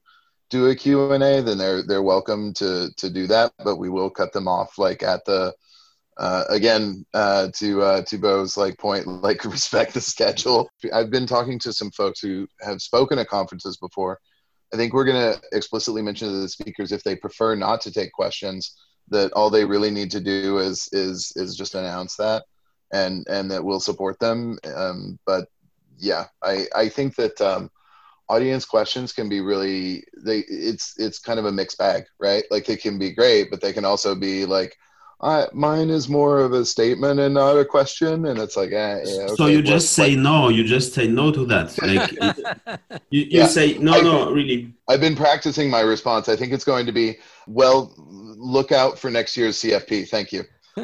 do a Q&A, then they're they're welcome to to do that, but we will cut them off like at the uh, again uh, to uh, to Bo's like point like respect the schedule. I've been talking to some folks who have spoken at conferences before. I think we're going to explicitly mention to the speakers if they prefer not to take questions that all they really need to do is is is just announce that and and that we'll support them um, but yeah i i think that um, audience questions can be really they it's it's kind of a mixed bag right? Like it can be great but they can also be like I, mine is more of a statement and not a question and it's like eh, yeah, so you well, just say like, no you just say no to that like you, you Yeah. say no I- no really. I've been practicing my response. I think it's going to be well look out for next year's cfp thank you.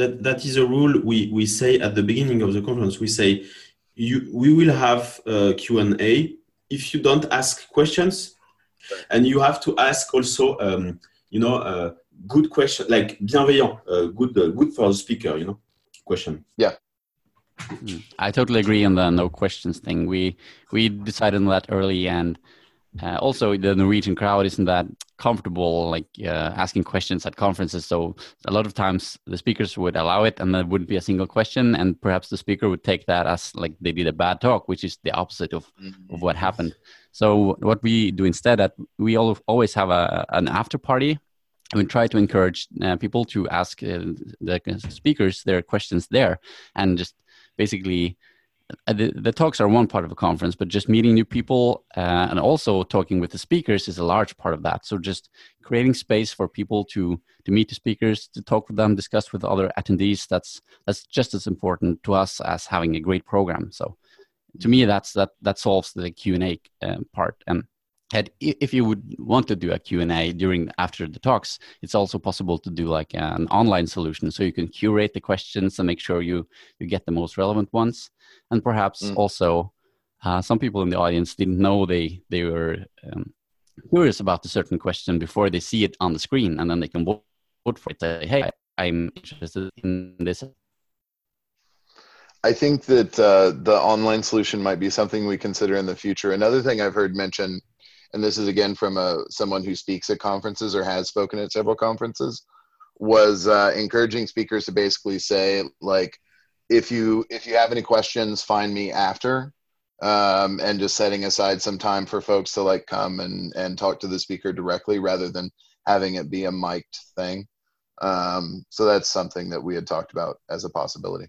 That that is a rule we we say at the beginning of the conference. We say you we will have uh, q&a if you don't ask questions and you have to ask also um, you know uh, good question like bienveillant uh, good uh, good for the speaker you know question Yeah. I totally agree on the no questions thing. We we decided on that early, and uh, also the Norwegian crowd isn't that comfortable like uh, asking questions at conferences. So a lot of times the speakers would allow it, and there wouldn't be a single question, and perhaps the speaker would take that as like they did a bad talk, which is the opposite of of what happened. So what we do instead, that we all always have a an after party. We try to encourage uh, people to ask uh, the speakers their questions there, and just basically the, the talks are one part of a conference but just meeting new people uh, and also talking with the speakers is a large part of that so just creating space for people to to meet the speakers to talk with them discuss with other attendees that's that's just as important to us as having a great program so to me, that's that that solves the Q and A um, part. And and if you would want to do a Q&A during after the talks, it's also possible to do like an online solution. So you can curate the questions and make sure you, you get the most relevant ones. And perhaps mm. also uh, some people in the audience didn't know they, they were um, curious about a certain question before they see it on the screen and then they can vote for it. Say, hey, I'm interested in this I think that uh, the online solution might be something we consider in the future. Another thing I've heard mentioned and this is again from a someone who speaks at conferences or has spoken at several conferences, was uh, encouraging speakers to basically say like, if you if you have any questions, find me after, um, and just setting aside some time for folks to like come and and talk to the speaker directly rather than having it be a mic'd thing. Um, so that's something that we had talked about as a possibility.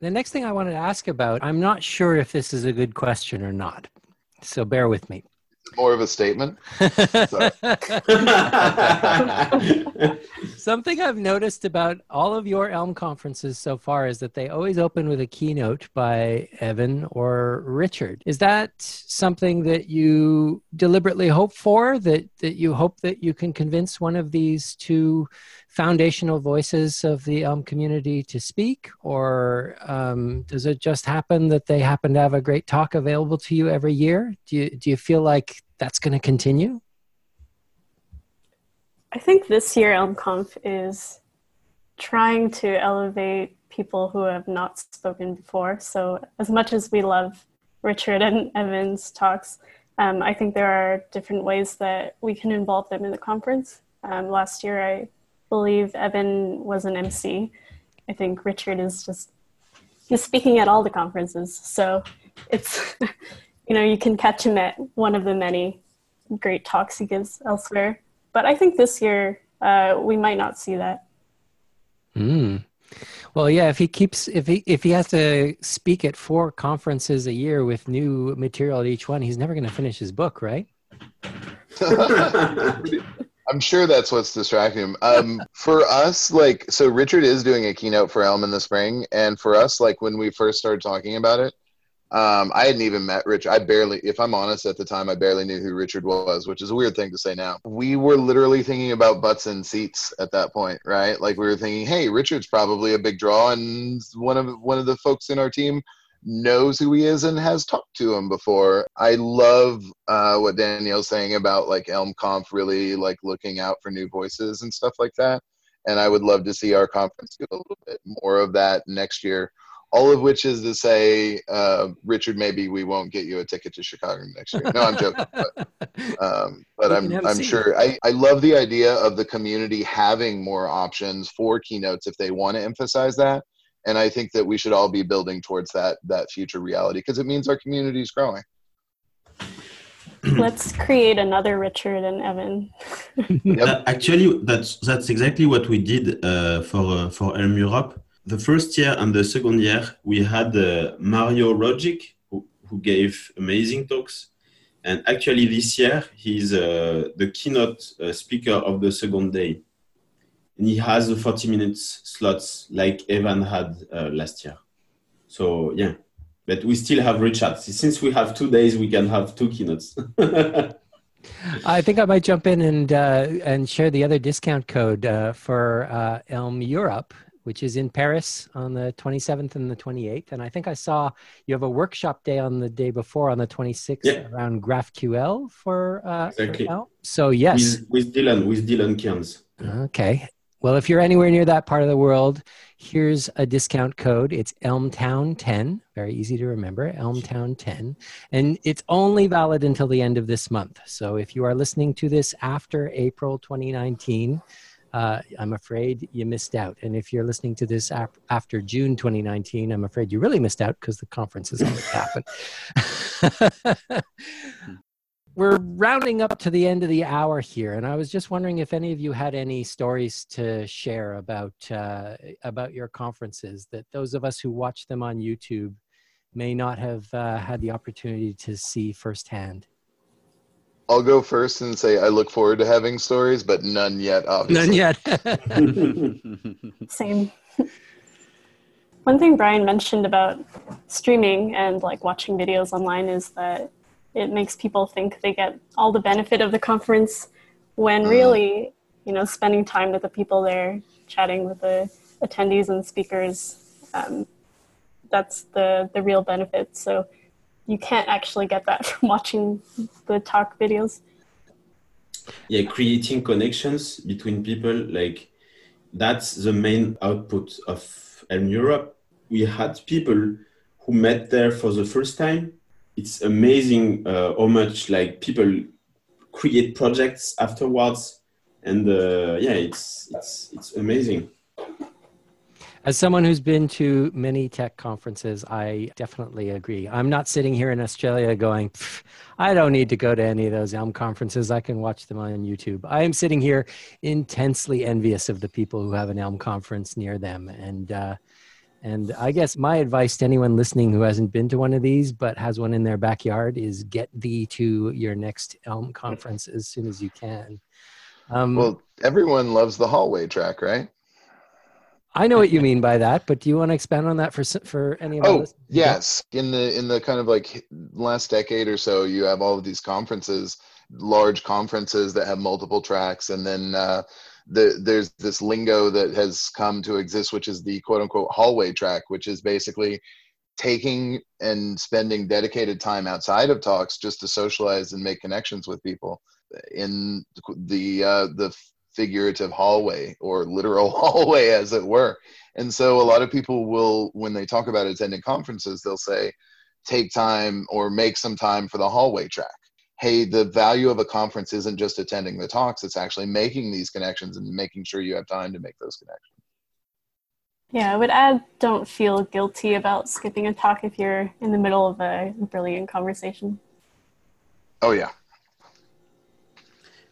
The next thing I wanted to ask about, I'm not sure if this is a good question or not, so bear with me. More of a statement. Something I've noticed about all of your Elm conferences so far is that they always open with a keynote by Evan or Richard. Is that something that you deliberately hope for? That that you hope that you can convince one of these two foundational voices of the Elm community to speak, or um, does it just happen that they happen to have a great talk available to you every year? Do you do you feel like that's going to continue? I think this year ElmConf is trying to elevate people who have not spoken before. So as much as we love Richard and Evan's talks, um, I think there are different ways that we can involve them in the conference. Um, last year, I believe Evan was an MC. I think Richard is just he's speaking at all the conferences. So it's you know you can catch him at one of the many great talks he gives elsewhere. But I think this year uh, we might not see that. Mm. Well, yeah. If he keeps, if he if he has to speak at four conferences a year with new material at each one, he's never going to finish his book, right? I'm sure that's what's distracting him. Um, for us, like, so Richard is doing a keynote for Elm in the spring, and for us, like, when we first started talking about it, um, I hadn't even met Rich. I barely, if I'm honest, at the time, I barely knew who Richard was, which is a weird thing to say now. We were literally thinking about butts and seats at that point, right? Like we were thinking, hey, Richard's probably a big draw, and one of one of the folks in our team knows who he is and has talked to him before. I love uh, what Danielle's saying about like Elm Conf really like looking out for new voices and stuff like that. And I would love to see our conference do a little bit more of that next year. All of which is to say, uh, Richard, maybe we won't get you a ticket to Chicago next year. No, I'm joking, but, um, but I'm I'm sure. I, I love the idea of the community having more options for keynotes if they want to emphasize that and I think that we should all be building towards that that future reality because it means our community is growing. Let's create another Richard and Evan. yep. actually, that's that's exactly what we did uh, for uh, for Elm Europe. The first year and the second year, we had uh, Mario Rogic, who, who gave amazing talks. And actually, this year, he's uh, the keynote uh, speaker of the second day and he has a 40 minutes slots like Evan had uh, last year. So yeah, but we still have Richard. Since we have two days, we can have two keynotes. I think I might jump in and uh, and share the other discount code uh, for uh, Elm Europe, which is in Paris on the 27th and the 28th. And I think I saw you have a workshop day on the day before on the 26th yeah. around GraphQL for, uh, exactly. for Elm. So yes, with, with Dillon with Dillon Kearns. Okay, well, if you're anywhere near that part of the world, here's a discount code. It's Elmtown10. Very easy to remember, Elmtown10. And it's only valid until the end of this month. So if you are listening to this after April 2019, uh, I'm afraid you missed out. And if you're listening to this ap- after June 2019, I'm afraid you really missed out because the conference is going to happen. We're rounding up to the end of the hour here, and I was just wondering if any of you had any stories to share about uh, about your conferences that those of us who watch them on YouTube may not have uh, had the opportunity to see firsthand. I'll go first and say I look forward to having stories, but none yet. Obviously, none yet. Same. One thing Brian mentioned about streaming and like watching videos online is that it makes people think they get all the benefit of the conference when mm. really, you know, spending time with the people there, chatting with the attendees and speakers, um, that's the, the real benefit. So you can't actually get that from watching the talk videos. Yeah, creating connections between people, like that's the main output of Elm Europe. We had people who met there for the first time. It's amazing uh, how much like people create projects afterwards, and uh, yeah, it's it's it's amazing. As someone who's been to many tech conferences, I definitely agree. I'm not sitting here in Australia going, I don't need to go to any of those Elm conferences. I can watch them on YouTube. I am sitting here intensely envious of the people who have an Elm conference near them. And, uh, and I guess my advice to anyone listening who hasn't been to one of these but has one in their backyard is get thee to your next Elm conference as soon as you can. Um, well, everyone loves the hallway track, right? I know what you mean by that, but do you want to expand on that for for any of Oh, yes. In the in the kind of like last decade or so, you have all of these conferences, large conferences that have multiple tracks, and then uh, the, there's this lingo that has come to exist, which is the quote unquote hallway track, which is basically taking and spending dedicated time outside of talks just to socialize and make connections with people in the uh, the figurative hallway or literal hallway as it were. And so a lot of people will when they talk about attending conferences they'll say take time or make some time for the hallway track hey the value of a conference isn't just attending the talks it's actually making these connections and making sure you have time to make those connections yeah, I would add don't feel guilty about skipping a talk if you're in the middle of a brilliant conversation. Oh, yeah.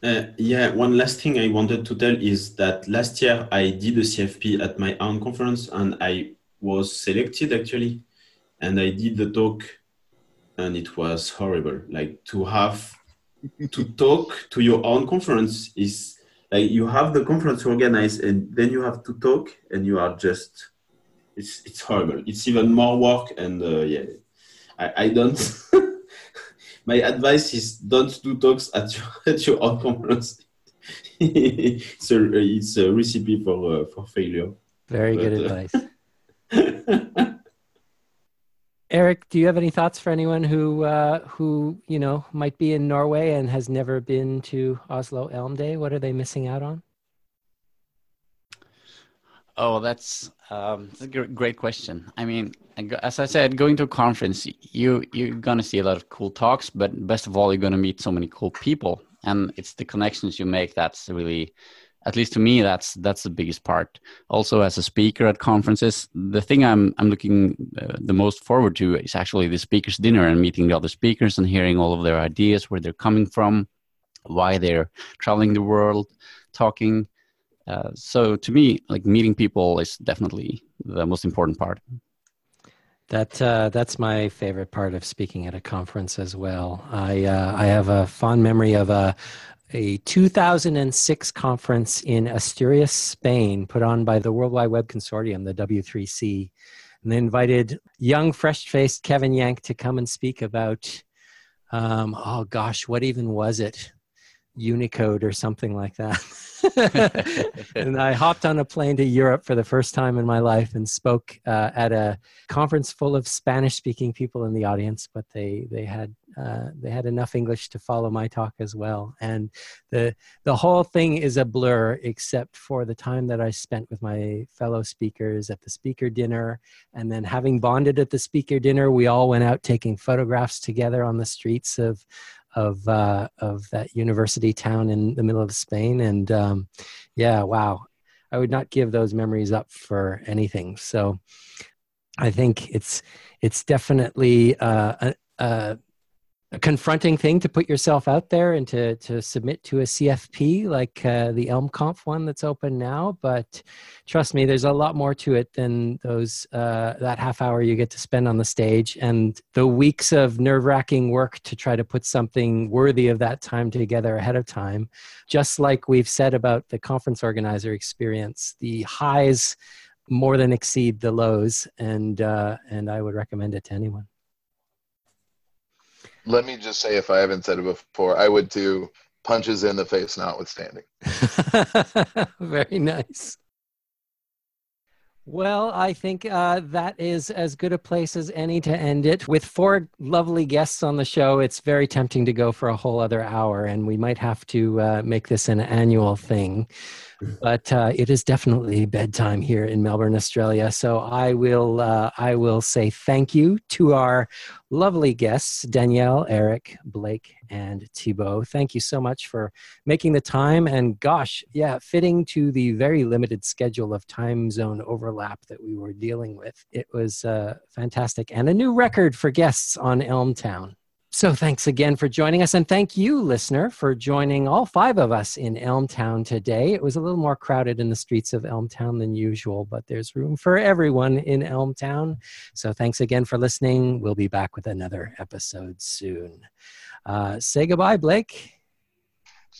Uh, yeah, one last thing I wanted to tell is that last year I did a CFP at my own conference and I was selected actually. And I did the talk and it was horrible. Like to have to talk to your own conference is like you have the conference organized and then you have to talk and you are just it's it's horrible. It's even more work and uh, yeah, I, I don't my advice is don't do talks at your, at your own conference. it's a it's a recipe for uh, for failure. Very but, good uh, advice. Erik, do you have any thoughts for anyone who uh, who you know might be in Norway and has never been to Oslo Elm Day? What are they missing out on? Oh, that's, um, that's a great question. I mean, as I said, going to a conference, you you're gonna see a lot of cool talks, but best of all, you're gonna meet so many cool people, and it's the connections you make that's really, at least to me, that's that's the biggest part. Also, as a speaker at conferences, the thing I'm I'm looking uh, the most forward to is actually the speakers' dinner and meeting the other speakers and hearing all of their ideas, where they're coming from, why they're traveling the world, talking uh, so to me, like meeting people is definitely the most important part. That uh, that's my favorite part of speaking at a conference as well. I uh, I have a fond memory of a a 2006 conference in Asturias, Spain, put on by the World Wide Web Consortium, the W3C, and they invited young, fresh-faced Kevin Yank to come and speak about. Um, oh gosh, what even was it? Unicode or something like that. and I hopped on a plane to Europe for the first time in my life and spoke uh, at a conference full of Spanish-speaking people in the audience. But they they had uh, they had enough English to follow my talk as well. And the the whole thing is a blur, except for the time that I spent with my fellow speakers at the speaker dinner, and then having bonded at the speaker dinner, we all went out taking photographs together on the streets of of uh, of that university town in the middle of Spain. And um, yeah, wow, I would not give those memories up for anything. So I think it's it's definitely uh, a, a a confronting thing to put yourself out there and to to submit to a CFP like uh, the ElmConf one that's open now. But trust me, there's a lot more to it than those uh, that half hour you get to spend on the stage and the weeks of nerve wracking work to try to put something worthy of that time together ahead of time. Just like we've said about the conference organizer experience, the highs more than exceed the lows, and uh, and I would recommend it to anyone. Let me just say, if I haven't said it before, I would do Punches in the face, notwithstanding. Very nice. Well, I think uh, that is as good a place as any to end it. With four lovely guests on the show, it's very tempting to go for a whole other hour, and we might have to uh, make this an annual thing but uh, it is definitely bedtime here in Melbourne, Australia. So I will uh, I will say thank you to our lovely guests, Danielle, Erik, Blake, and Thibaut. Thank you so much for making the time. And gosh, yeah, fitting to the very limited schedule of time zone overlap that we were dealing with. It was uh, fantastic and a new record for guests on Elmtown. So thanks again for joining us. And thank you, listener, for joining all five of us in Elmtown today. It was a little more crowded in the streets of Elmtown than usual, but there's room for everyone in Elmtown. So thanks again for listening. We'll be back with another episode soon. Uh, say goodbye, Blake.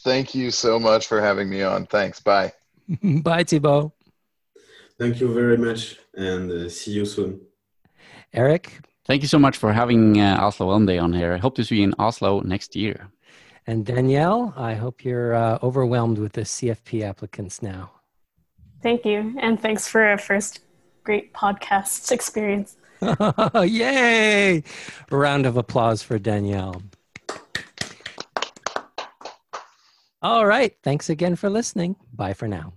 Thank you so much for having me on. Thanks. Bye. Bye, Thibaut. Thank you very much, and uh, see you soon. Erik. Thank you so much for having uh, Oslo Elm Day on here. I hope to see you in Oslo next year. And Danielle, I hope you're uh, overwhelmed with the CFP applicants now. Thank you. And thanks for a first great podcast experience. Yay! A round of applause for Danielle. All right. Thanks again for listening. Bye for now.